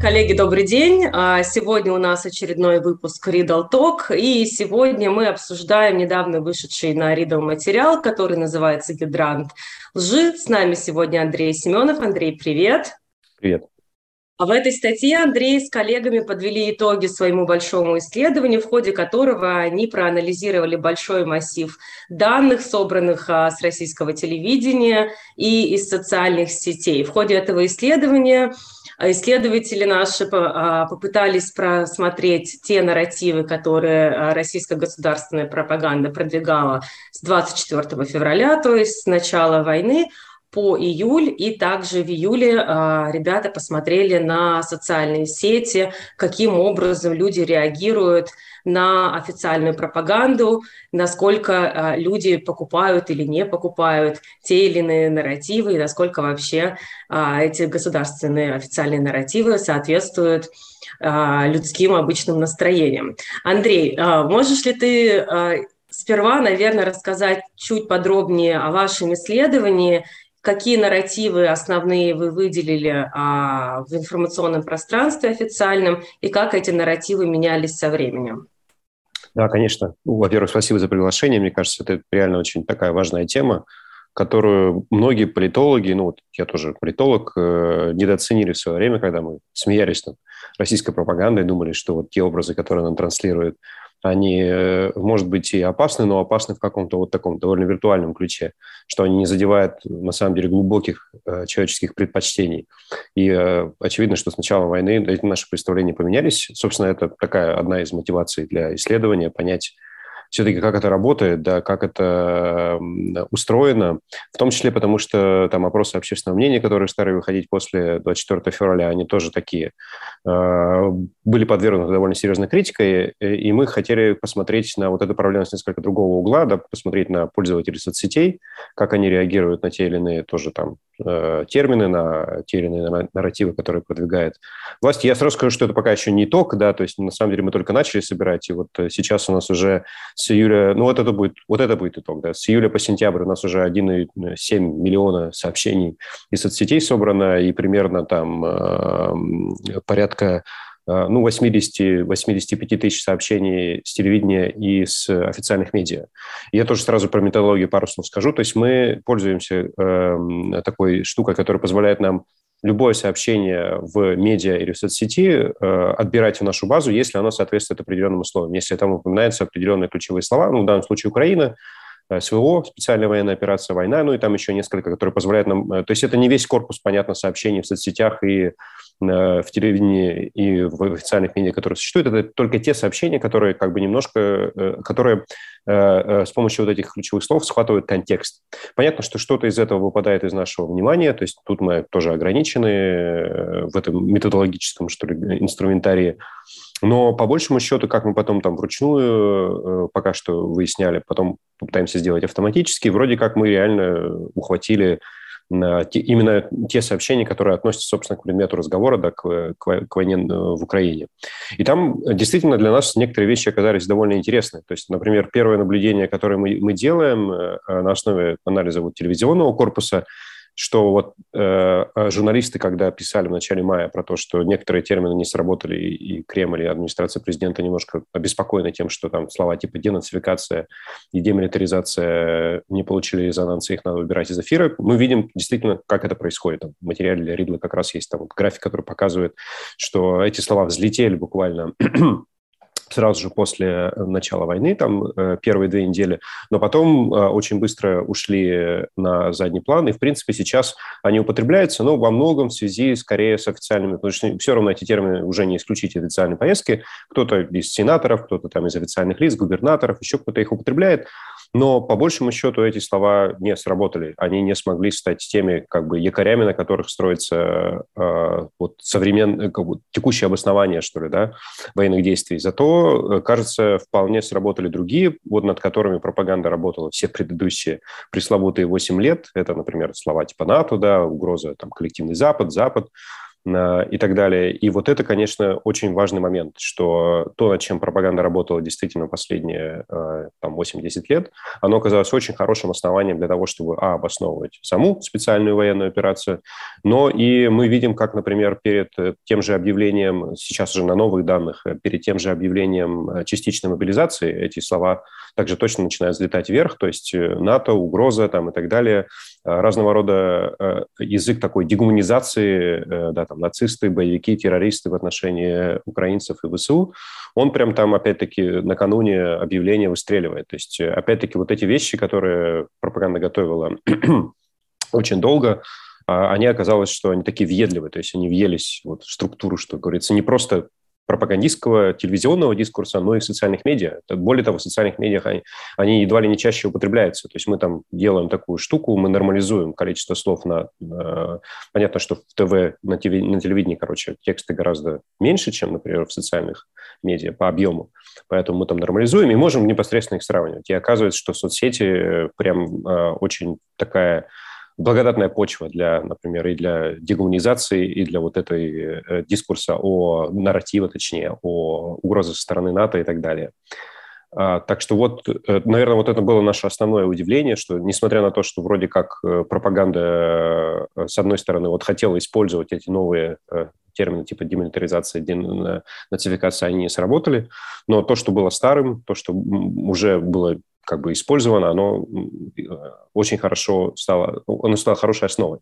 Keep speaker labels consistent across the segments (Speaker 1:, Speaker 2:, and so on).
Speaker 1: Коллеги, добрый день. А, сегодня у нас очередной выпуск Riddle Talk, и сегодня мы обсуждаем недавно вышедший на Riddle материал, который называется «Гидрант лжи». С нами сегодня Андрей Семенов. Андрей, привет.
Speaker 2: Привет.
Speaker 1: А в этой статье Андрей с коллегами подвели итоги своему большому исследованию, в ходе которого они проанализировали большой массив данных, собранных а, с российского телевидения и из социальных сетей. В ходе этого исследования исследователи наши а, попытались просмотреть те нарративы, которые а, российская государственная пропаганда продвигала с 24 февраля, то есть с начала войны, по июль, и также в июле ребята посмотрели на социальные сети, каким образом люди реагируют на официальную пропаганду, насколько э, люди покупают или не покупают те или иные нарративы, и насколько вообще э, эти государственные официальные нарративы соответствуют э, людским обычным настроениям. Андрей, можешь ли ты сперва, наверное, рассказать чуть подробнее о вашем исследовании какие нарративы основные вы выделили а, в информационном пространстве официальном и как эти нарративы менялись со временем?
Speaker 2: Да, конечно. Ну, во-первых, спасибо за приглашение. Мне кажется, это реально очень такая важная тема, которую многие политологи, ну вот я тоже политолог, э, недооценили в свое время, когда мы смеялись над российской пропагандой, думали, что вот те образы, которые нам транслируют они, э, может быть, и опасны, но опасны в каком-то вот таком довольно виртуальном ключе, что они не задевают, на самом деле, глубоких э, человеческих предпочтений. И э, очевидно, что с начала войны эти наши представления поменялись. Собственно, это такая одна из мотиваций для исследования, понять, все-таки как это работает, да, как это устроено, в том числе потому, что там опросы общественного мнения, которые стали выходить после 24 февраля, они тоже такие, а, были подвергнуты довольно серьезной критикой, и мы хотели посмотреть на вот эту проблему с несколько другого угла, да, посмотреть на пользователей соцсетей, как они реагируют на те или иные тоже там э, термины, на те или иные нарративы, которые продвигает власть. Я сразу скажу, что это пока еще не итог, да, то есть на самом деле мы только начали собирать, и вот сейчас у нас уже с июля, ну вот это будет, вот это будет итог, да, с июля по сентябрь у нас уже 1,7 миллиона сообщений из соцсетей собрано, и примерно там э, порядка э, ну, 80-85 тысяч сообщений с телевидения и с официальных медиа. Я тоже сразу про методологию пару слов скажу. То есть мы пользуемся э, такой штукой, которая позволяет нам любое сообщение в медиа или в соцсети э, отбирать в нашу базу, если оно соответствует определенным условиям, если там упоминаются определенные ключевые слова, ну, в данном случае Украина, э, СВО, специальная военная операция, война, ну и там еще несколько, которые позволяют нам... Э, то есть это не весь корпус, понятно, сообщений в соцсетях и в телевидении и в официальных медиа, которые существуют, это только те сообщения, которые как бы немножко, которые с помощью вот этих ключевых слов схватывают контекст. Понятно, что что-то из этого выпадает из нашего внимания, то есть тут мы тоже ограничены в этом методологическом, что ли, инструментарии. Но по большему счету, как мы потом там вручную пока что выясняли, потом попытаемся сделать автоматически, вроде как мы реально ухватили именно те сообщения, которые относятся, собственно, к предмету разговора, да, к, к, к войне э, в Украине. И там действительно для нас некоторые вещи оказались довольно интересны. То есть, например, первое наблюдение, которое мы, мы делаем э, на основе анализа вот телевизионного корпуса – что вот э, э, журналисты, когда писали в начале мая про то, что некоторые термины не сработали, и Кремль, и администрация президента немножко обеспокоены тем, что там слова типа денацификация и демилитаризация не получили резонанса, их надо выбирать из эфира, мы видим действительно, как это происходит. Там в материале для Ридла как раз есть там вот график, который показывает, что эти слова взлетели буквально сразу же после э, начала войны, там э, первые две недели, но потом э, очень быстро ушли на задний план, и, в принципе, сейчас они употребляются, но во многом в связи скорее с официальными, потому что все равно эти термины уже не исключить официальной повестки, кто-то из сенаторов, кто-то там из официальных лиц, губернаторов, еще кто-то их употребляет, но по большему счету эти слова не сработали. Они не смогли стать теми как бы якорями, на которых строится э, вот современное, как бы, текущее обоснование, что ли, да, военных действий. Зато, э, кажется, вполне сработали другие, вот над которыми пропаганда работала все предыдущие пресловутые 8 лет. Это, например, слова типа НАТО, да, угроза там коллективный Запад, Запад. И так далее. И вот это, конечно, очень важный момент, что то, над чем пропаганда работала действительно последние там, 8-10 лет, оно оказалось очень хорошим основанием для того, чтобы, а, обосновывать саму специальную военную операцию, но и мы видим, как, например, перед тем же объявлением, сейчас уже на новых данных, перед тем же объявлением частичной мобилизации, эти слова также точно начинают взлетать вверх, то есть НАТО, угроза там и так далее, разного рода язык такой дегуманизации, да, там, нацисты, боевики, террористы в отношении украинцев и ВСУ, он прям там, опять-таки, накануне объявления выстреливает. То есть, опять-таки, вот эти вещи, которые пропаганда готовила очень долго, а, они оказалось, что они такие въедливые, то есть они въелись вот в структуру, что говорится, не просто пропагандистского телевизионного дискурса, но и в социальных медиа. Более того, в социальных медиа они, они едва ли не чаще употребляются. То есть мы там делаем такую штуку, мы нормализуем количество слов на... на понятно, что в ТВ, на, ТВ, на телевидении, короче, тексты гораздо меньше, чем, например, в социальных медиа по объему. Поэтому мы там нормализуем и можем непосредственно их сравнивать. И оказывается, что соцсети прям э, очень такая благодатная почва для, например, и для дегуманизации, и для вот этой э, дискурса о нарратива, точнее, о угрозе со стороны НАТО и так далее. А, так что вот, э, наверное, вот это было наше основное удивление, что несмотря на то, что вроде как э, пропаганда, с одной стороны, вот хотела использовать эти новые термины типа демилитаризация, денацификация, они не сработали, но то, что было старым, то, что уже было как бы использовано, оно очень хорошо стало, оно стало хорошей основой.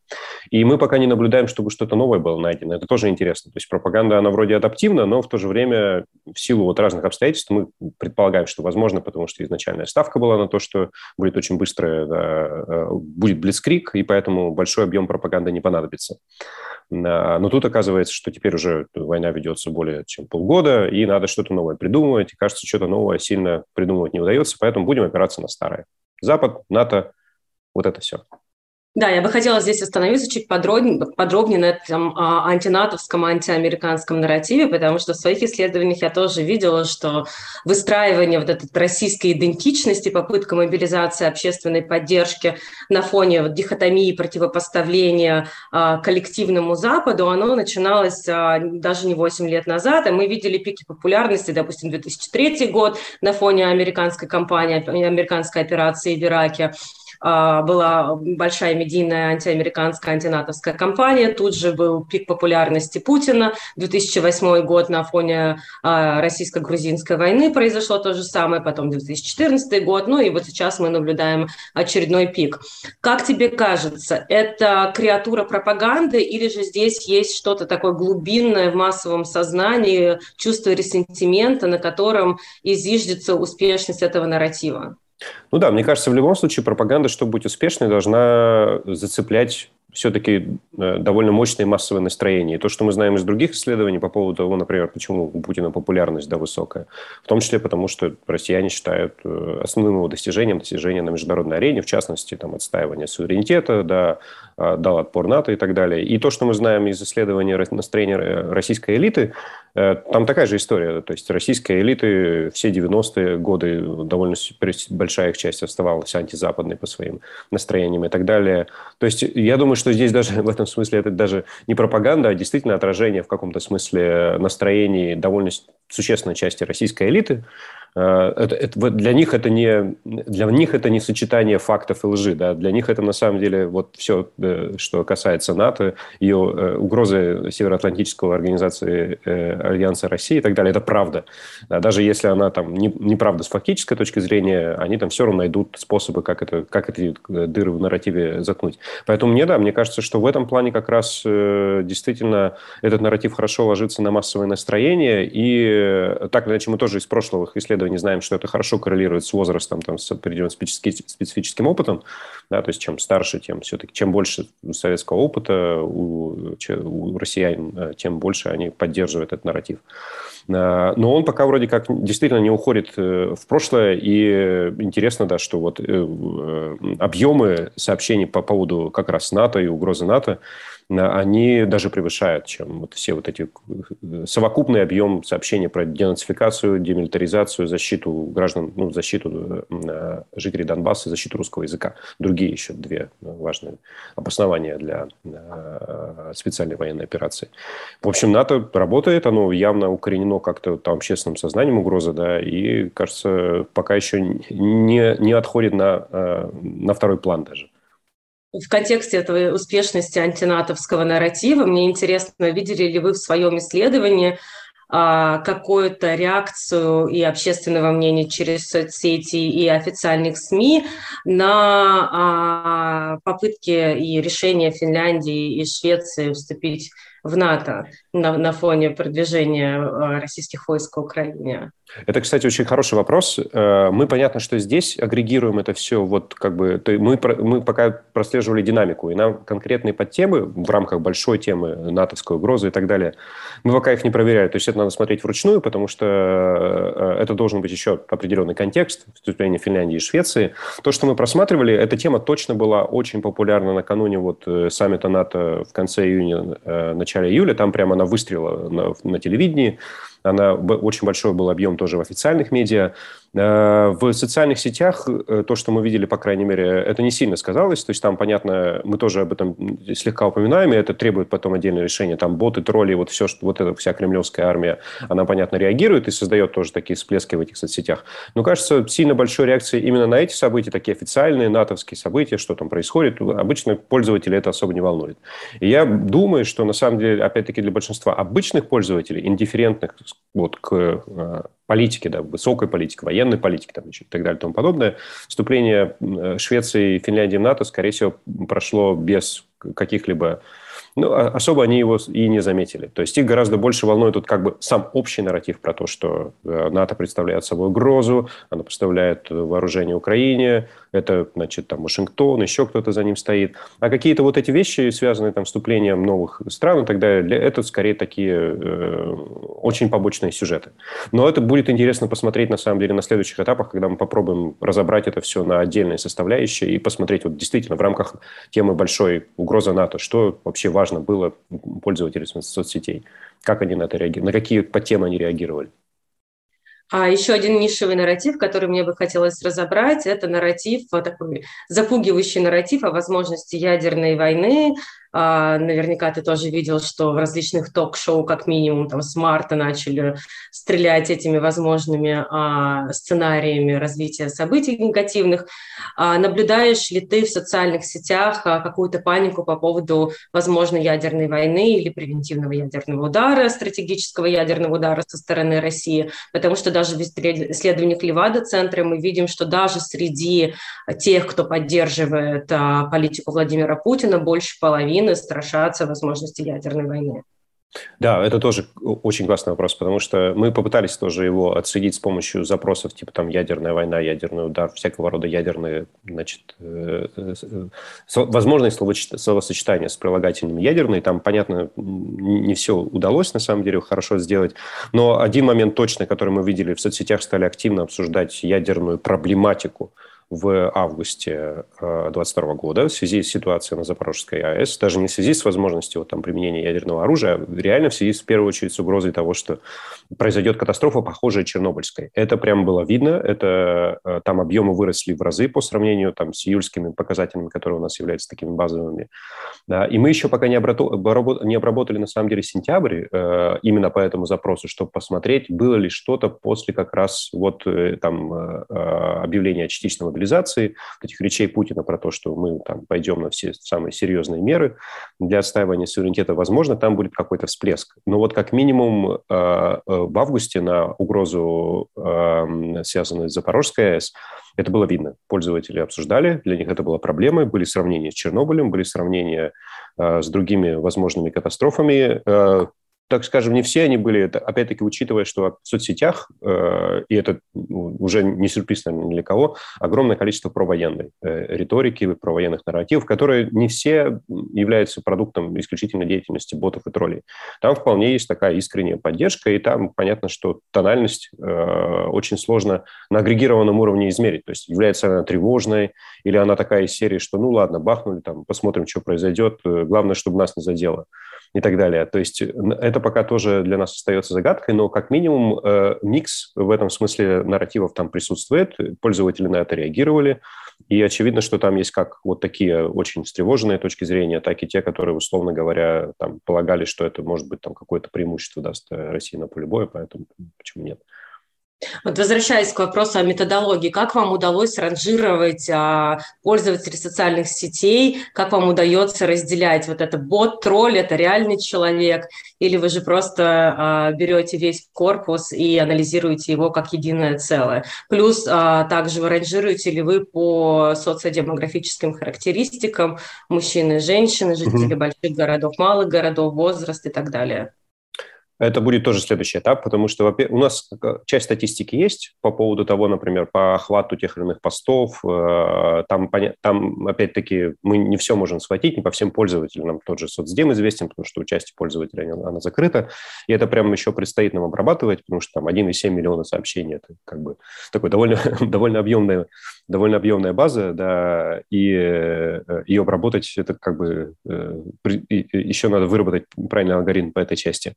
Speaker 2: И мы пока не наблюдаем, чтобы что-то новое было найдено. Это тоже интересно. То есть пропаганда, она вроде адаптивна, но в то же время в силу вот разных обстоятельств мы предполагаем, что возможно, потому что изначальная ставка была на то, что будет очень быстро, да, э, будет блицкрик, и поэтому большой объем пропаганды не понадобится. Но тут оказывается, что теперь уже война ведется более чем полгода, и надо что-то новое придумывать. И кажется, что-то новое сильно придумывать не удается, поэтому будем опираться на старое. Запад, НАТО, вот это все.
Speaker 1: Да, я бы хотела здесь остановиться чуть подробнее, подробнее на этом а, антинатовском, антиамериканском нарративе, потому что в своих исследованиях я тоже видела, что выстраивание вот этой российской идентичности, попытка мобилизации общественной поддержки на фоне вот дихотомии, противопоставления а, коллективному Западу, оно начиналось а, даже не 8 лет назад, и мы видели пики популярности, допустим, 2003 год на фоне американской кампании, американской операции в Ираке, была большая медийная антиамериканская, антинатовская кампания. Тут же был пик популярности Путина. 2008 год на фоне а, российско-грузинской войны произошло то же самое, потом 2014 год, ну и вот сейчас мы наблюдаем очередной пик. Как тебе кажется, это креатура пропаганды или же здесь есть что-то такое глубинное в массовом сознании, чувство ресентимента, на котором и зиждется успешность этого нарратива?
Speaker 2: Ну да, мне кажется, в любом случае пропаганда, чтобы быть успешной, должна зацеплять все-таки э, довольно мощное массовое настроение. И то, что мы знаем из других исследований по поводу того, например, почему у Путина популярность да, высокая, в том числе потому, что россияне считают э, основным его достижением достижение на международной арене, в частности, там, отстаивание суверенитета, да, а, дал отпор НАТО и так далее. И то, что мы знаем из исследования настроения российской элиты, э, там такая же история. То есть российская элиты все 90-е годы довольно большая их часть оставалась антизападной по своим настроениям и так далее. То есть я думаю, что здесь даже в этом смысле это даже не пропаганда, а действительно отражение в каком-то смысле настроений довольно существенной части российской элиты, это, это, для них это не для них это не сочетание фактов и лжи, да, для них это на самом деле вот все, э, что касается НАТО, ее э, угрозы Североатлантического организации Альянса России и так далее, это правда. Да, даже если она там не, неправда с фактической точки зрения, они там все равно найдут способы, как, это, как эти дыры в нарративе заткнуть. Поэтому мне, да, мне кажется, что в этом плане как раз действительно этот нарратив хорошо ложится на массовое настроение, и так иначе мы тоже из прошлых исследований исследований знаем, что это хорошо коррелирует с возрастом, там, с определенным специфическим, специфическим опытом. Да, то есть чем старше, тем все-таки, чем больше советского опыта у, у россиян, э, тем больше они поддерживают этот нарратив. Э, но он пока вроде как действительно не уходит э, в прошлое, и интересно, да, что вот объемы сообщений по поводу как раз НАТО и угрозы НАТО, они даже превышают, чем вот все вот эти совокупный объем сообщений про денацификацию, демилитаризацию, защиту граждан, ну, защиту жителей Донбасса, защиту русского языка. Другие еще две важные обоснования для специальной военной операции. В общем, НАТО работает, оно явно укоренено как-то там общественным сознанием угроза, да, и, кажется, пока еще не, не отходит на, э, на второй план даже.
Speaker 1: В контексте этой успешности антинатовского нарратива. Мне интересно, видели ли вы в своем исследовании а, какую-то реакцию и общественного мнения через соцсети и официальных СМИ на а, попытки и решения Финляндии и Швеции вступить в НАТО на, на фоне продвижения э, российских войск в Украине?
Speaker 2: Это, кстати, очень хороший вопрос. Э, мы, понятно, что здесь агрегируем это все, вот как бы, мы, мы пока прослеживали динамику, и нам конкретные подтемы в рамках большой темы натовской угрозы и так далее, мы пока их не проверяем. То есть это надо смотреть вручную, потому что э, это должен быть еще определенный контекст вступления Финляндии и Швеции. То, что мы просматривали, эта тема точно была очень популярна накануне вот саммита НАТО в конце июня, начале июля. Там прямо она выстрелила на, на телевидении. Она очень большой был объем тоже в официальных медиа. Э, в социальных сетях э, то, что мы видели, по крайней мере, это не сильно сказалось. То есть там, понятно, мы тоже об этом слегка упоминаем, и это требует потом отдельное решение. Там боты, тролли, вот все, что вот эта вся кремлевская армия, она, понятно, реагирует и создает тоже такие всплески в этих соцсетях. Но, кажется, сильно большой реакции именно на эти события, такие официальные натовские события, что там происходит, обычно пользователи это особо не волнует. И я думаю, что, на самом деле, опять-таки, для большинства обычных пользователей, индифферентных вот, к э, политики, да, высокой политики, военной политики там, и так далее и тому подобное. Вступление Швеции и Финляндии в НАТО, скорее всего, прошло без каких-либо ну, а особо они его и не заметили. То есть их гораздо больше волнует тут как бы сам общий нарратив про то, что э, НАТО представляет собой угрозу, оно представляет вооружение Украине, это, значит, там Вашингтон, еще кто-то за ним стоит. А какие-то вот эти вещи, связанные там вступлением новых стран и так далее, это скорее такие э, очень побочные сюжеты. Но это будет интересно посмотреть, на самом деле, на следующих этапах, когда мы попробуем разобрать это все на отдельные составляющие и посмотреть вот действительно в рамках темы большой угрозы НАТО, что вообще важно было пользователям соцсетей? Как они на это реагировали? На какие подтемы они реагировали?
Speaker 1: А еще один нишевый нарратив, который мне бы хотелось разобрать, это нарратив, такой запугивающий нарратив о возможности ядерной войны, наверняка ты тоже видел, что в различных ток-шоу, как минимум, там с марта начали стрелять этими возможными а, сценариями развития событий негативных. А, наблюдаешь ли ты в социальных сетях какую-то панику по поводу возможной ядерной войны или превентивного ядерного удара, стратегического ядерного удара со стороны России? Потому что даже в исследованиях Левада-центра мы видим, что даже среди тех, кто поддерживает политику Владимира Путина, больше половины Украины страшатся возможности ядерной войны?
Speaker 2: Да, это тоже очень классный вопрос, потому что мы попытались тоже его отследить с помощью запросов типа там ядерная война, ядерный удар, всякого рода ядерные, значит, э, э, возможные словосочетания с прилагательным ядерный. Там, понятно, не все удалось на самом деле хорошо сделать, но один момент точно, который мы видели в соцсетях, стали активно обсуждать ядерную проблематику в августе 2022 э, года в связи с ситуацией на Запорожской АЭС, даже не в связи с возможностью вот, там, применения ядерного оружия, а реально в связи в первую очередь с угрозой того, что произойдет катастрофа, похожая Чернобыльской. Это прямо было видно, это, э, там объемы выросли в разы по сравнению там, с июльскими показателями, которые у нас являются такими базовыми. Да, и мы еще пока не, обработ... не обработали, на самом деле, сентябрь э, именно по этому запросу, чтобы посмотреть, было ли что-то после как раз вот там объявления о частичном мобилизации, этих речей Путина про то, что мы там пойдем на все самые серьезные меры для отстаивания суверенитета, возможно, там будет какой-то всплеск. Но вот как минимум э, э, в августе на угрозу, э, связанную с Запорожской АЭС, это было видно. Пользователи обсуждали, для них это была проблема, были сравнения с Чернобылем, были сравнения с другими возможными катастрофами. Так скажем, не все они были, это, опять-таки, учитывая, что в соцсетях, э, и это ну, уже не сюрприз, ни для кого, огромное количество провоенной э, риторики, провоенных нарративов, которые не все являются продуктом исключительно деятельности ботов и троллей. Там вполне есть такая искренняя поддержка, и там понятно, что тональность э, очень сложно на агрегированном уровне измерить. То есть является она тревожной, или она такая из серии, что ну ладно, бахнули, там, посмотрим, что произойдет, э, главное, чтобы нас не задело и так далее. То есть это пока тоже для нас остается загадкой, но как минимум э, микс в этом смысле нарративов там присутствует, пользователи на это реагировали, и очевидно, что там есть как вот такие очень встревоженные точки зрения, так и те, которые, условно говоря, там полагали, что это может быть там какое-то преимущество даст э, России на поле боя, поэтому почему нет.
Speaker 1: Вот возвращаясь к вопросу о методологии, как вам удалось ранжировать а, пользователей социальных сетей, как вам удается разделять вот это бот, тролль, это реальный человек, или вы же просто а, берете весь корпус и анализируете его как единое целое? Плюс а, также вы ранжируете ли вы по социодемографическим характеристикам мужчины, женщины, жители mm-hmm. больших городов, малых городов, возраст и так далее?
Speaker 2: Это будет тоже следующий этап, потому что у нас часть статистики есть по поводу того, например, по охвату тех или иных постов. Э, там, там опять-таки, мы не все можем схватить, не по всем пользователям. Нам тот же соцдем известен, потому что у части пользователей она, она закрыта. И это прямо еще предстоит нам обрабатывать, потому что там 1,7 миллиона сообщений. Это как бы такой довольно, довольно, объемная, довольно объемная база, да, и э, ее обработать, это как бы э, еще надо выработать правильный алгоритм по этой части.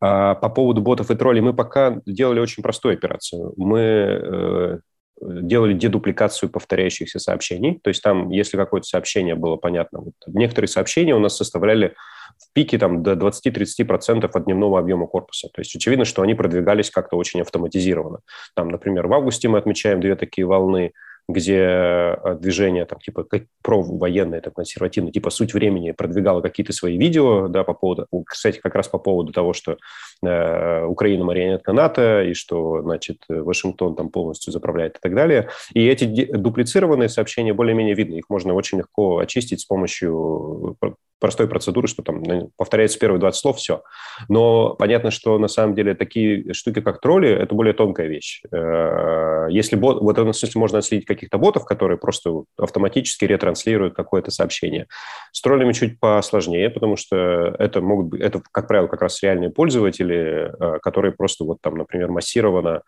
Speaker 2: А по поводу ботов и троллей мы пока делали очень простую операцию. Мы э, делали дедупликацию повторяющихся сообщений. То есть там, если какое-то сообщение было понятно, вот некоторые сообщения у нас составляли в пике там, до 20-30% от дневного объема корпуса. То есть очевидно, что они продвигались как-то очень автоматизированно. Там, например, в августе мы отмечаем две такие волны – где э, движение там типа провоенное, там, консервативное, типа «Суть времени» продвигало какие-то свои видео, да, по поводу, кстати, как раз по поводу того, что э, Украина марионетка НАТО, и что, значит, Вашингтон там полностью заправляет и так далее. И эти дуплицированные сообщения более-менее видны, их можно очень легко очистить с помощью простой процедуры, что там ну, повторяется первые 20 слов, все. Но понятно, что на самом деле такие штуки, как тролли, это более тонкая вещь. Э, если бот, вот в этом смысле можно отследить каких-то ботов, которые просто автоматически ретранслируют какое-то сообщение. С троллями чуть посложнее, потому что это могут быть, это, как правило, как раз реальные пользователи, э, которые просто вот там, например, массированно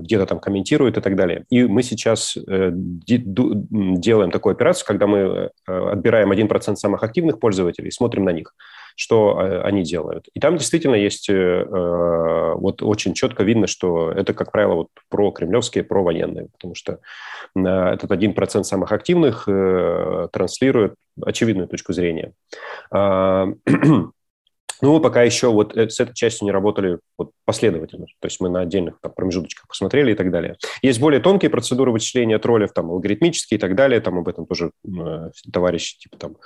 Speaker 2: где-то там комментируют и так далее. И мы сейчас э, делаем такую операцию, когда мы э, отбираем 1% самых активных пользователей и смотрим на них, что э, они делают. И там действительно есть, вот очень четко видно, что это, как правило, вот про кремлевские, про военные, потому что этот 1% самых активных транслирует очевидную точку зрения. Ну, мы пока еще вот с этой частью не работали вот последовательно. То есть мы на отдельных там, промежуточках посмотрели и так далее. Есть более тонкие процедуры вычисления троллев, там, алгоритмические и так далее. Там об этом тоже э, товарищи типа там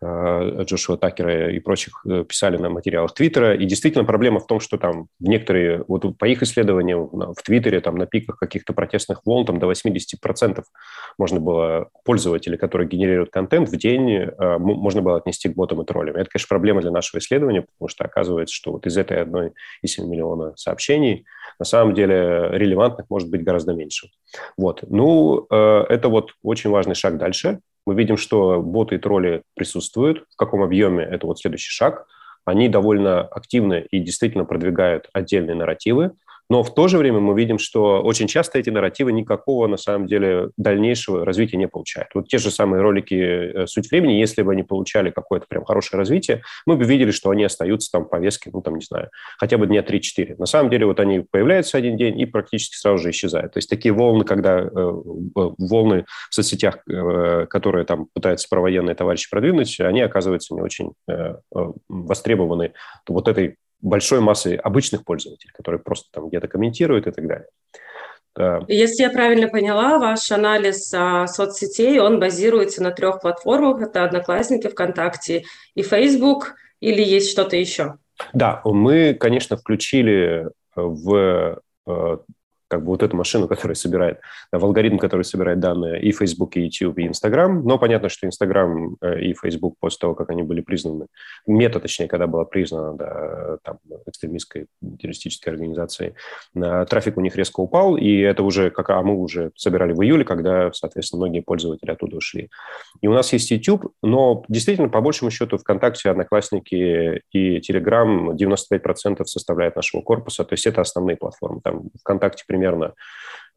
Speaker 2: э, Джошуа Такера и прочих э, писали на материалах Твиттера. И действительно проблема в том, что там некоторые, вот по их исследованиям в Твиттере там на пиках каких-то протестных волн там до 80% можно было пользователей, которые генерируют контент, в день э, можно было отнести к ботам и троллям. Это, конечно, проблема для нашего исследования, потому что оказывается, что вот из этой одной из миллионов миллиона сообщений, на самом деле релевантных может быть гораздо меньше. Вот. Ну, э, это вот очень важный шаг дальше. Мы видим, что боты и тролли присутствуют. В каком объеме – это вот следующий шаг. Они довольно активны и действительно продвигают отдельные нарративы. Но в то же время мы видим, что очень часто эти нарративы никакого, на самом деле, дальнейшего развития не получают. Вот те же самые ролики э, «Суть времени», если бы они получали какое-то прям хорошее развитие, мы бы видели, что они остаются там в повестке, ну, там, не знаю, хотя бы дня 3-4. На самом деле, вот они появляются один день и практически сразу же исчезают. То есть такие волны, когда э, волны в соцсетях, э, которые там пытаются провоенные товарищи продвинуть, они оказываются не очень э, э востребованы вот этой большой массы обычных пользователей, которые просто там где-то комментируют и так далее.
Speaker 1: Если я правильно поняла, ваш анализ а, соцсетей, он базируется на трех платформах. Это Одноклассники, ВКонтакте и Facebook, или есть что-то еще?
Speaker 2: Да, мы, конечно, включили в э, как бы вот эту машину, которая собирает, в алгоритм, который собирает данные и Facebook, и YouTube, и Instagram. Но понятно, что Instagram э, и Facebook после того, как они были признаны, мета, точнее, когда была признана да, там, экстремистской террористической организацией, э, трафик у них резко упал, и это уже, как а мы уже собирали в июле, когда, соответственно, многие пользователи оттуда ушли. И у нас есть YouTube, но действительно, по большему счету, ВКонтакте, Одноклассники и Telegram 95% составляют нашего корпуса, то есть это основные платформы. Там ВКонтакте примерно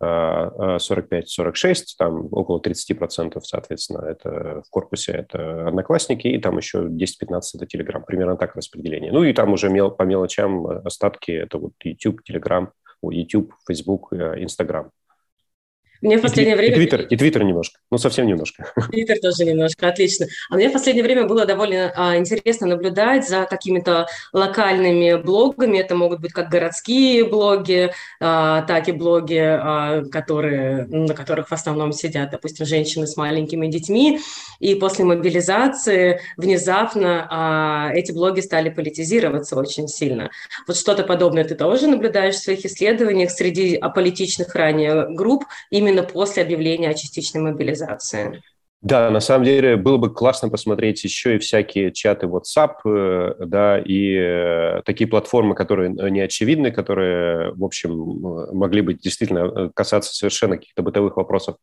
Speaker 2: 45-46, э, там около 30%, соответственно, это в корпусе, это Одноклассники, и там еще 10-15 это Telegram, примерно так распределение. Ну и там уже мел, по мелочам остатки, это вот YouTube, Telegram, YouTube, Facebook, Instagram.
Speaker 1: Мне в последнее
Speaker 2: и,
Speaker 1: время...
Speaker 2: И Твиттер, и Твиттер немножко, ну совсем немножко.
Speaker 1: Твиттер тоже немножко, отлично. А мне в последнее время было довольно а, интересно наблюдать за какими-то локальными блогами. Это могут быть как городские блоги, а, так и блоги, а, которые, на которых в основном сидят, допустим, женщины с маленькими детьми. И после мобилизации внезапно а, эти блоги стали политизироваться очень сильно. Вот что-то подобное ты тоже наблюдаешь в своих исследованиях среди аполитичных ранее групп, именно именно после объявления о частичной мобилизации.
Speaker 2: Да, на самом деле было бы классно посмотреть еще и всякие чаты WhatsApp, э, да, и э, такие платформы, которые не очевидны, которые, в общем, могли бы действительно э, касаться совершенно каких-то бытовых вопросов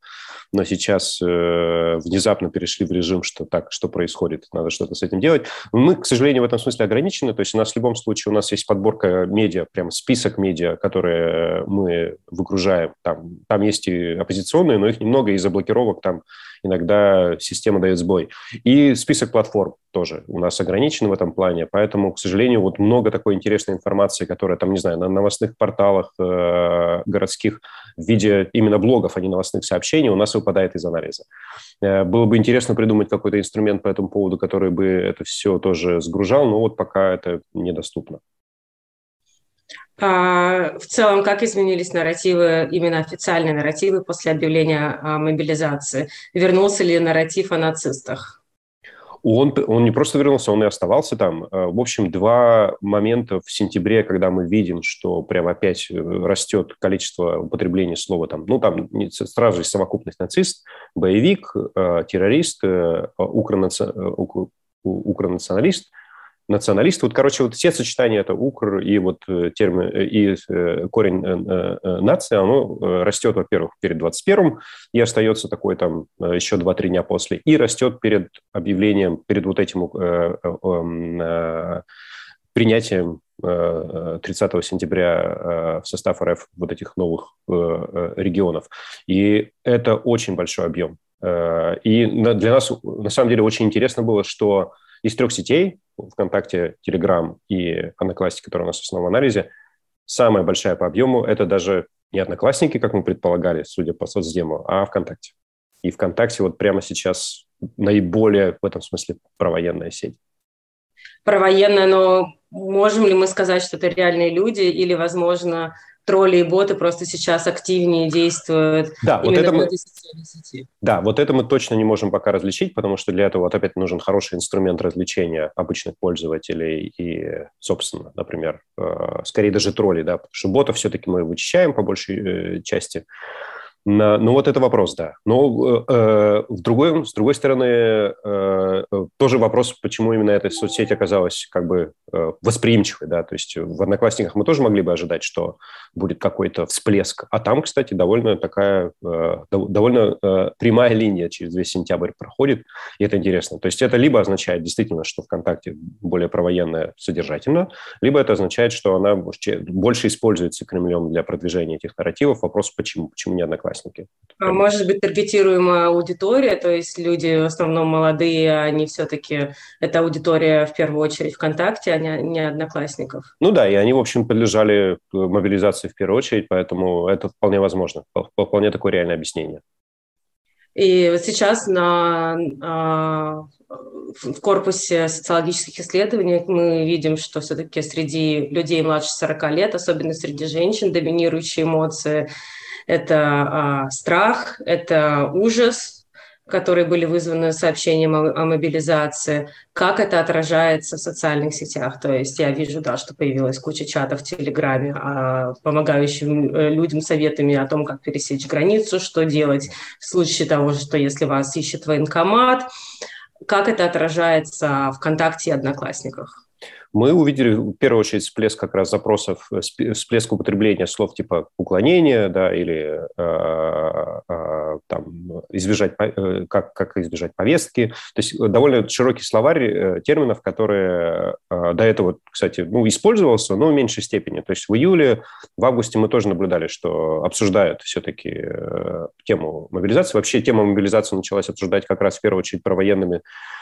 Speaker 2: но сейчас э, внезапно перешли в режим, что так, что происходит, надо что-то с этим делать. Мы, к сожалению, в этом смысле ограничены, то есть у нас в любом случае у нас есть подборка медиа, прям список медиа, которые мы выгружаем. Там, там есть и оппозиционные, но их немного из-за блокировок там иногда система дает сбой. И список платформ тоже у нас ограничен в этом плане, поэтому, к сожалению, вот много такой интересной информации, которая там, не знаю, на новостных порталах э, городских в виде именно блогов, а не новостных сообщений, у нас выпадает из анализа. Э, было бы интересно придумать какой-то инструмент по этому поводу, который бы это все тоже сгружал, но вот пока это недоступно.
Speaker 1: А, в целом, как изменились нарративы, именно официальные нарративы после объявления мобилизации? Вернулся ли нарратив о нацистах?
Speaker 2: Он, он не просто вернулся, он и оставался там. Э, в общем, два момента в сентябре, когда мы видим, что прям опять э, растет количество употребления слова там, ну там сразу же совокупность нацист, боевик, э, террорист, укронационалист – националист. Вот, короче, вот все сочетания это укр и вот э, термин, э, и э, корень нации, оно растет, во-первых, перед 21-м и остается такой там еще 2-3 дня после, и растет перед объявлением, перед вот этим принятием 30 сентября в состав РФ вот этих новых регионов. И это очень большой объем. И для нас, на самом деле, очень интересно было, что из трех сетей, ВКонтакте, Телеграм и Одноклассники, которые у нас в основном анализе, самая большая по объему – это даже не Одноклассники, как мы предполагали, судя по соцдему, а ВКонтакте. И ВКонтакте вот прямо сейчас наиболее в этом смысле провоенная сеть.
Speaker 1: Провоенная, но можем ли мы сказать, что это реальные люди или, возможно, тролли и боты просто сейчас активнее действуют
Speaker 2: да, вот это мы. Да, вот это мы точно не можем пока различить, потому что для этого вот опять нужен хороший инструмент развлечения обычных пользователей и, собственно, например, э, скорее даже тролли, да, потому что ботов все-таки мы вычищаем по большей э, части, ну, вот это вопрос, да. Но э, в другой, с другой стороны, э, тоже вопрос, почему именно эта соцсеть оказалась как бы э, восприимчивой, да. То есть в Одноклассниках мы тоже могли бы ожидать, что будет какой-то всплеск. А там, кстати, довольно такая, э, довольно э, прямая линия через весь сентябрь проходит, и это интересно. То есть это либо означает действительно, что ВКонтакте более провоенная содержательно, либо это означает, что она больше используется Кремлем для продвижения этих нарративов. Вопрос, почему, почему не Одноклассники? Участники.
Speaker 1: А может быть, таргетируемая аудитория, то есть люди в основном молодые, они все-таки, это аудитория в первую очередь ВКонтакте, а не, не Одноклассников.
Speaker 2: Ну да, и они, в общем, подлежали мобилизации в первую очередь, поэтому это вполне возможно, вполне такое реальное объяснение.
Speaker 1: И вот сейчас на, а, в корпусе социологических исследований мы видим, что все-таки среди людей младше 40 лет, особенно среди женщин, доминирующие эмоции – это а, страх, это ужас, которые были вызваны сообщением о, о мобилизации, как это отражается в социальных сетях. То есть я вижу, да, что появилась куча чатов в Телеграме, а, помогающим э, людям советами о том, как пересечь границу, что делать в случае того, что если вас ищет военкомат, как это отражается в ВКонтакте и Одноклассниках.
Speaker 2: Мы увидели в первую очередь всплеск как раз запросов, э, всплеск употребления слов типа уклонение, да, или э, э, там избежать, э, как, как избежать повестки. То есть довольно широкий словарь терминов, которые до этого, кстати, ну, использовался, но в меньшей степени. То есть в июле, в августе мы тоже наблюдали, что обсуждают все-таки тему мобилизации. Вообще тема мобилизации началась обсуждать как раз в первую очередь провоенными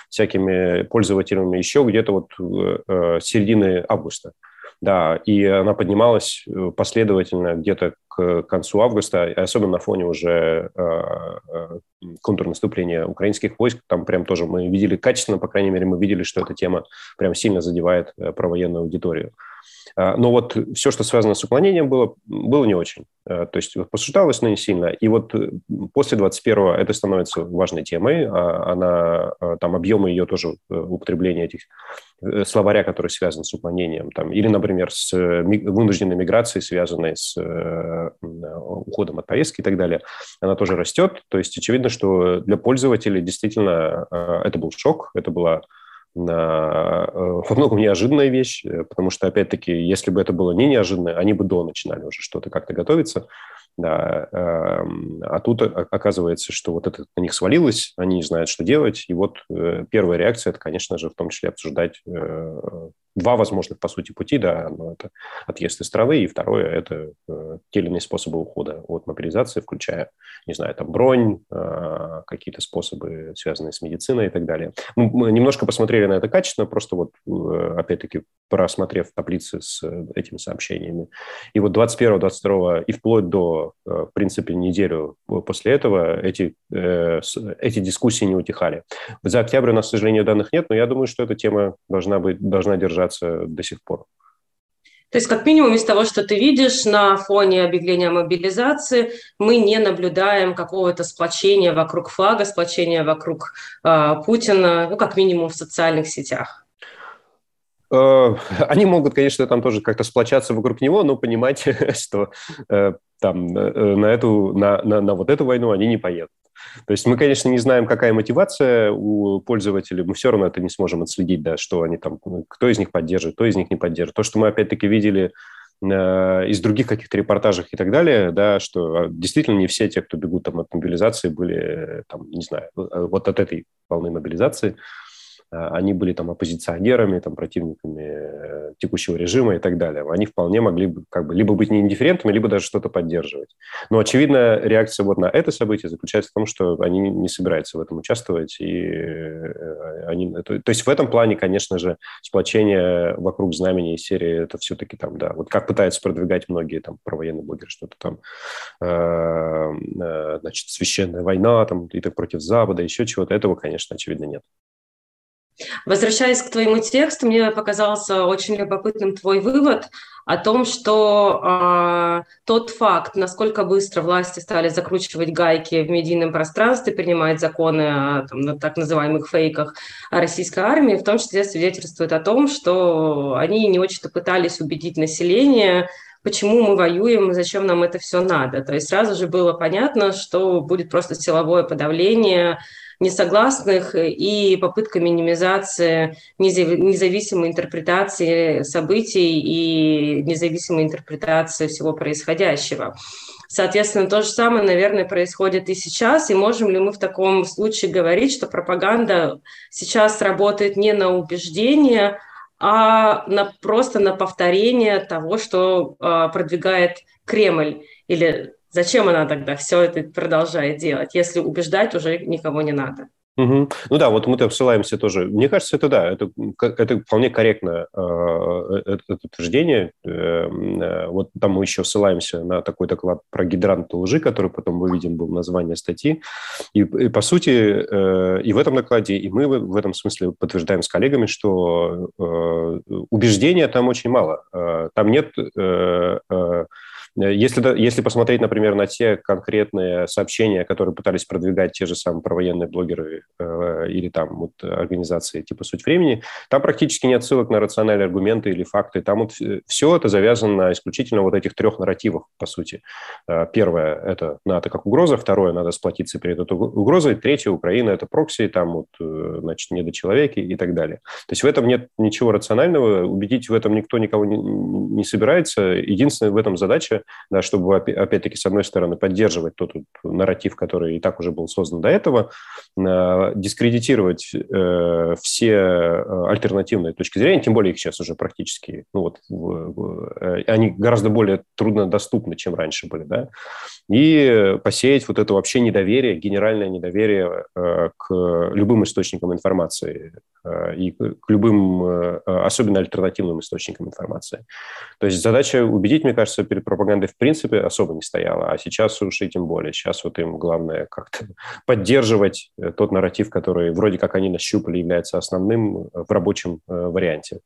Speaker 2: всякими пользователями еще где-то вот э, э, середины августа. Да, и она поднималась э, последовательно где-то к концу августа, особенно на фоне уже контрнаступления украинских войск. Там прям тоже мы видели качественно, по крайней мере, мы видели, что эта тема прям сильно задевает провоенную аудиторию. А, но вот все, что связано с уклонением, было, было не очень. А, то есть посуждалось, но не сильно. И вот э, после 21-го это становится важной темой. А, она, там объемы ее тоже э, употребления этих э, словаря, которые связаны с уклонением, там, или, например, с вынужденной миграцией, связанной с уходом от повестки и так далее, она тоже растет. То есть очевидно, что для пользователей действительно это был шок, это была во многом неожиданная вещь, э, потому что, опять-таки, если бы это было не неожиданно, они бы до начинали уже что-то как-то готовиться. Да, эм, а тут оказывается, что вот это на них свалилось, они не знают, что делать. И вот э, первая реакция – это, конечно же, в том числе обсуждать два возможных, по сути, пути, да, но это отъезд из страны, и второе – это э, те или иные способы ухода от мобилизации, включая, не знаю, там, бронь, э, какие-то способы, связанные с медициной и так далее. Мы немножко посмотрели на это качественно, просто вот, э, опять-таки, просмотрев таблицы с э, этими сообщениями. И вот 21-22 и вплоть до, э, в принципе, неделю после этого эти, э, эти дискуссии не утихали. За октябрь у нас, к сожалению, данных нет, но я думаю, что эта тема должна, быть, должна держаться до сих пор.
Speaker 1: То есть, как минимум, из того, что ты видишь на фоне объявления мобилизации, мы не наблюдаем какого-то сплочения вокруг флага, сплочения вокруг э, Путина, ну, как минимум в социальных сетях.
Speaker 2: Э, они могут, конечно, там тоже как-то сплочаться вокруг него, но понимать, что э, там э, на, эту, на, на, на вот эту войну они не поедут. То есть мы, конечно, не знаем, какая мотивация у пользователей, мы все равно это не сможем отследить, да, что они там, кто из них поддерживает, кто из них не поддерживает. То, что мы опять-таки видели из других каких-то репортажей и так далее, да, что а, действительно не все те, кто бегут там от мобилизации, были, там, не знаю, вот от этой волны мобилизации, Э, они были там оппозиционерами, там, противниками э, текущего режима и так далее. Они вполне могли бы как бы либо быть неиндифферентными, либо даже что-то поддерживать. Но, очевидно, реакция вот на это событие заключается в том, что они не собираются в этом участвовать. И э, они, то, есть в этом плане, конечно же, сплочение вокруг знамени и серии это все-таки там, да, вот как пытаются продвигать многие там провоенные блогеры, что-то там, э, значит, священная война там, и так против Запада, еще чего-то, этого, конечно, очевидно, нет.
Speaker 1: Возвращаясь к твоему тексту, мне показался очень любопытным твой вывод о том, что э, тот факт, насколько быстро власти стали закручивать гайки в медийном пространстве, принимать законы о там, на так называемых фейках о российской армии, в том числе свидетельствует о том, что они не очень-то пытались убедить население, почему мы воюем зачем нам это все надо. То есть сразу же было понятно, что будет просто силовое подавление несогласных и попытка минимизации независимой интерпретации событий и независимой интерпретации всего происходящего. Соответственно, то же самое, наверное, происходит и сейчас. И можем ли мы в таком случае говорить, что пропаганда сейчас работает не на убеждение, а на, просто на повторение того, что э, продвигает Кремль или Зачем она тогда все это продолжает делать, если убеждать уже никого не надо?
Speaker 2: Угу. Ну да, вот мы-то ссылаемся тоже. Мне кажется, это да, это, это вполне корректно э, э, это, это утверждение. Э, э, вот там мы еще ссылаемся на такой доклад про гидранты лжи, который потом выведен был название статьи. И, и по сути, э, и в этом докладе, и мы в этом смысле подтверждаем с коллегами, что э, убеждения там очень мало. Э, там нет... Э, э, Если, если посмотреть, например, на те конкретные сообщения, которые пытались продвигать те же самые провоенные блогеры э, или там вот организации типа «Суть времени», там практически нет ссылок на рациональные аргументы или факты. Там вот все это завязано исключительно вот этих трех нарративах, по сути. Э, первое – это НАТО как угроза, второе – надо сплотиться перед этой угрозой, третье – Украина – это прокси, там вот, э, значит, недочеловеки и так далее. То есть в этом нет ничего рационального, убедить в этом никто никого не, не собирается. Единственная в этом задача, да, чтобы, опять-таки, с одной стороны, поддерживать тот вот нарратив, который и так уже был создан до этого, э, дискредитировать э, все э, альтернативные точки зрения, тем более их сейчас уже практически, ну вот, они гораздо более труднодоступны, чем раньше были, да, и посеять вот это вообще недоверие, генеральное недоверие к любым источникам информации и к любым, э, особенно альтернативным источникам информации. То есть задача убедить, мне кажется, перед пропагандой в принципе особо не стояла, а сейчас уж и тем более. Сейчас вот им главное как-то поддерживать тот нарратив, который вроде как они нащупали, является основным в рабочем варианте.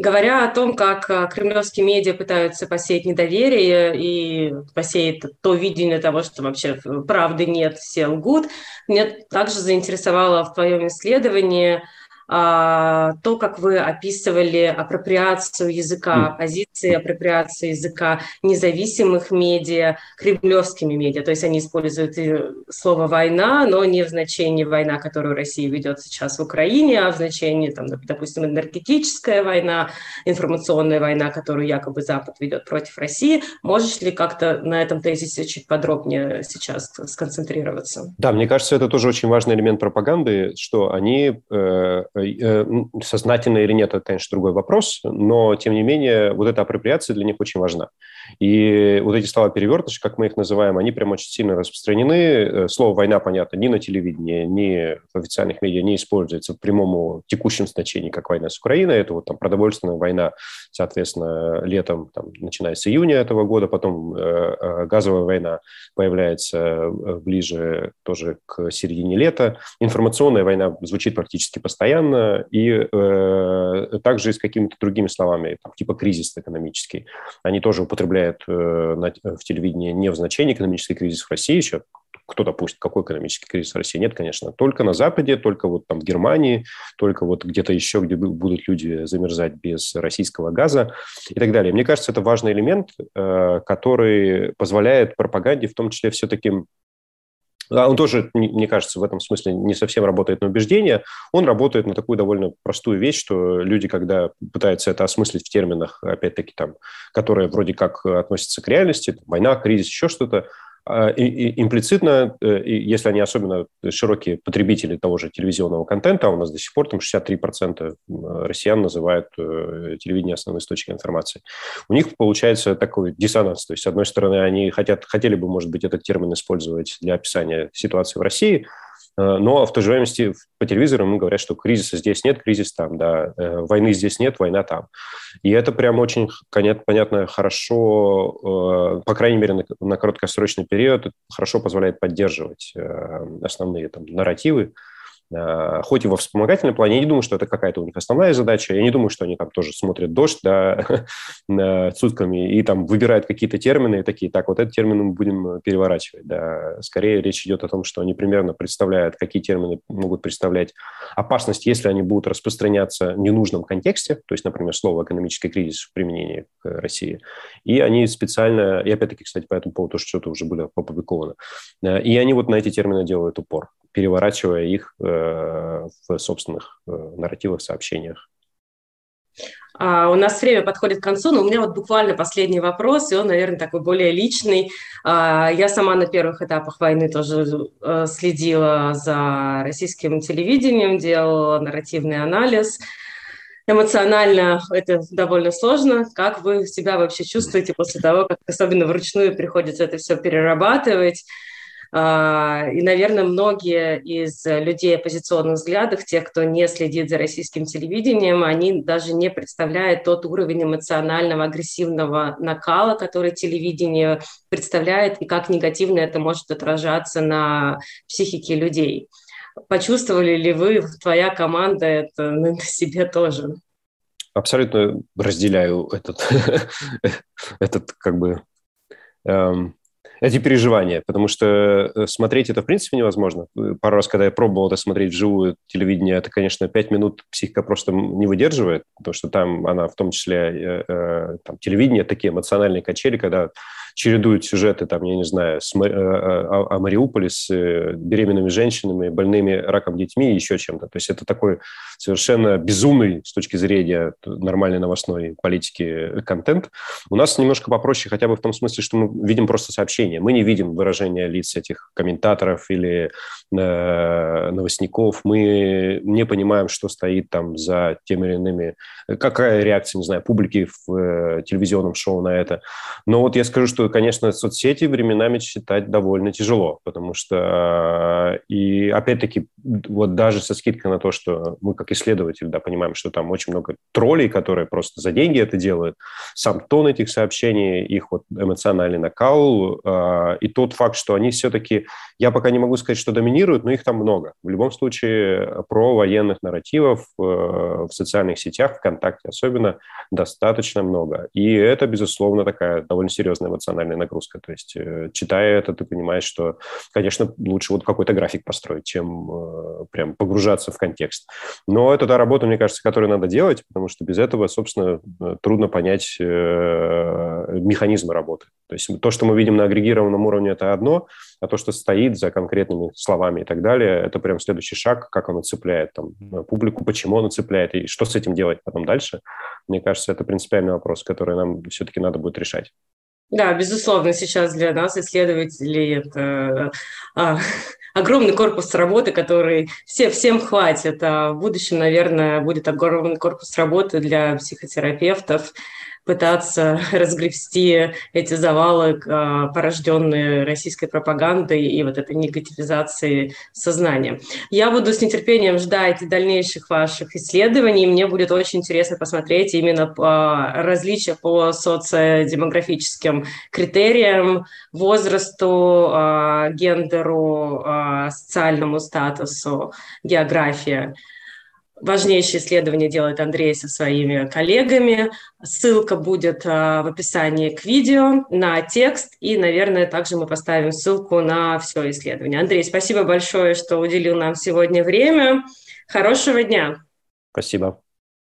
Speaker 1: Говоря о том, как э, кремлевские медиа пытаются посеять недоверие и посеять то видение того, что вообще правды нет, все лгут, меня также заинтересовало в твоем исследовании – то, как вы описывали апроприацию языка, позиции апроприации языка независимых медиа кремлевскими медиа. То есть они используют слово «война», но не в значении «война», которую Россия ведет сейчас в Украине, а в значении, там, допустим, энергетическая война, информационная война, которую якобы Запад ведет против России. Можешь ли как-то на этом тезисе чуть подробнее сейчас сконцентрироваться?
Speaker 2: Да, мне кажется, это тоже очень важный элемент пропаганды, что они э, Э, сознательно или нет, это, конечно, другой вопрос, но, тем не менее, вот эта апроприация для них очень важна. И вот эти слова перевертыши, как мы их называем, они прям очень сильно распространены. Э, слово «война», понятно, ни на телевидении, ни в официальных медиа не используется в прямом текущем значении, как война с Украиной. Это вот там продовольственная война, соответственно, летом, там, начиная с июня этого года, потом э, э газовая война появляется э, ближе тоже к середине лета. Информационная война звучит практически постоянно, и э, также с какими-то другими словами, там, типа кризис экономический. Они тоже употребляют употребляет э, в телевидении не в значении экономический кризис в России еще, кто допустит, какой экономический кризис в России? Нет, конечно. Только на Западе, только вот там в Германии, только вот где-то еще, где будут люди замерзать без российского газа и так далее. Мне кажется, это важный элемент, э, который позволяет пропаганде в том числе все-таки он тоже, мне кажется, в этом смысле не совсем работает на убеждение. Он работает на такую довольно простую вещь, что люди, когда пытаются это осмыслить в терминах, опять-таки, там, которые вроде как относятся к реальности, война, кризис, еще что-то, и, имплицитно, э, если они особенно широкие потребители того же телевизионного контента, а у нас до сих пор там 63% россиян называют э, телевидение основной источником информации, у них получается такой диссонанс. То есть, с одной стороны, они хотят, хотели бы, может быть, этот термин использовать для описания ситуации в России – но в то же время по телевизору ему говорят, что кризиса здесь нет, кризис там, да, э, войны здесь нет, война там. И это прям очень понятно, хорошо, э, по крайней мере, на краткосрочный период, хорошо позволяет поддерживать основные там, нарративы, Э, хоть и во вспомогательном плане, я не думаю, что это какая-то у них основная задача, я не думаю, что они там тоже смотрят дождь да, сутками и там выбирают какие-то термины и такие, так, вот этот термин мы будем переворачивать. Да. Скорее речь идет о том, что они примерно представляют, какие термины могут представлять опасность, если они будут распространяться в ненужном контексте, то есть, например, слово «экономический кризис» в применении к России, и они специально, и опять-таки, кстати, по этому поводу что-то уже были опубликовано, э, и они вот на эти термины делают упор переворачивая их э, в собственных э, нарративах, сообщениях.
Speaker 1: А, у нас время подходит к концу, но у меня вот буквально последний вопрос, и он, наверное, такой более личный. А, я сама на первых этапах войны тоже э, следила за российским телевидением, делала нарративный анализ. Эмоционально это довольно сложно. Как вы себя вообще чувствуете после того, как особенно вручную приходится это все перерабатывать? А, и, наверное, многие из людей оппозиционных взглядов, тех, кто не следит за российским телевидением, они даже не представляют тот уровень эмоционального, агрессивного накала, который телевидение представляет, и как негативно это может отражаться на психике людей. Почувствовали ли вы, твоя команда это на себе тоже?
Speaker 2: Абсолютно разделяю этот, этот как бы эм, эти переживания, потому что э, смотреть это в принципе невозможно. Э, пару раз, когда я пробовал это смотреть вживую телевидение, это, конечно, пять минут психика просто не выдерживает, потому что там она в том числе, э, там, телевидение, такие эмоциональные качели, когда чередуют сюжеты, там, я не знаю, с, о, о Мариуполе с беременными женщинами, больными раком детьми и еще чем-то. То есть это такой совершенно безумный с точки зрения нормальной новостной политики контент. У нас немножко попроще хотя бы в том смысле, что мы видим просто сообщения. Мы не видим выражения лиц этих комментаторов или э, новостников. Мы не понимаем, что стоит там за теми или иными... Какая реакция, не знаю, публики в э, телевизионном шоу на это. Но вот я скажу, что конечно, соцсети временами читать довольно тяжело, потому что, и опять-таки, вот даже со скидкой на то, что мы как исследователи, да, понимаем, что там очень много троллей, которые просто за деньги это делают, сам тон этих сообщений, их вот эмоциональный накал, а, и тот факт, что они все-таки, я пока не могу сказать, что доминируют, но их там много. В любом случае, про военных нарративов э, в социальных сетях, ВКонтакте особенно, достаточно много. И это, безусловно, такая довольно серьезная эмоциональная нагрузка. То есть, э, читая это, ты понимаешь, что, конечно, лучше вот какой-то график построить, чем э, прям погружаться в контекст. Но это та работа, мне кажется, которую надо делать, потому что без этого, собственно, э, трудно понять механизмы работы. То есть то, что мы видим на агрегированном уровне, это одно, а то, что стоит за конкретными словами и так далее, это прям следующий шаг, как он цепляет там, публику, почему он цепляет и что с этим делать потом дальше. Мне кажется, это принципиальный вопрос, который нам все-таки надо будет решать.
Speaker 1: Да, безусловно, сейчас для нас, исследователей, это а, огромный корпус работы, который все, всем хватит. А в будущем, наверное, будет огромный корпус работы для психотерапевтов, пытаться разгребсти эти завалы, а, порожденные российской пропагандой и вот этой негативизацией сознания. Я буду с нетерпением ждать дальнейших ваших исследований. Мне будет очень интересно посмотреть именно а, различия по социодемографическим критериям, возрасту, а, гендеру, социальному статусу, географии. Важнейшее исследование делает Андрей со своими коллегами. Ссылка будет а, в описании к видео на текст, и, наверное, также мы поставим ссылку на все исследование. Андрей, спасибо большое, что уделил нам сегодня время. Хорошего дня.
Speaker 2: Спасибо.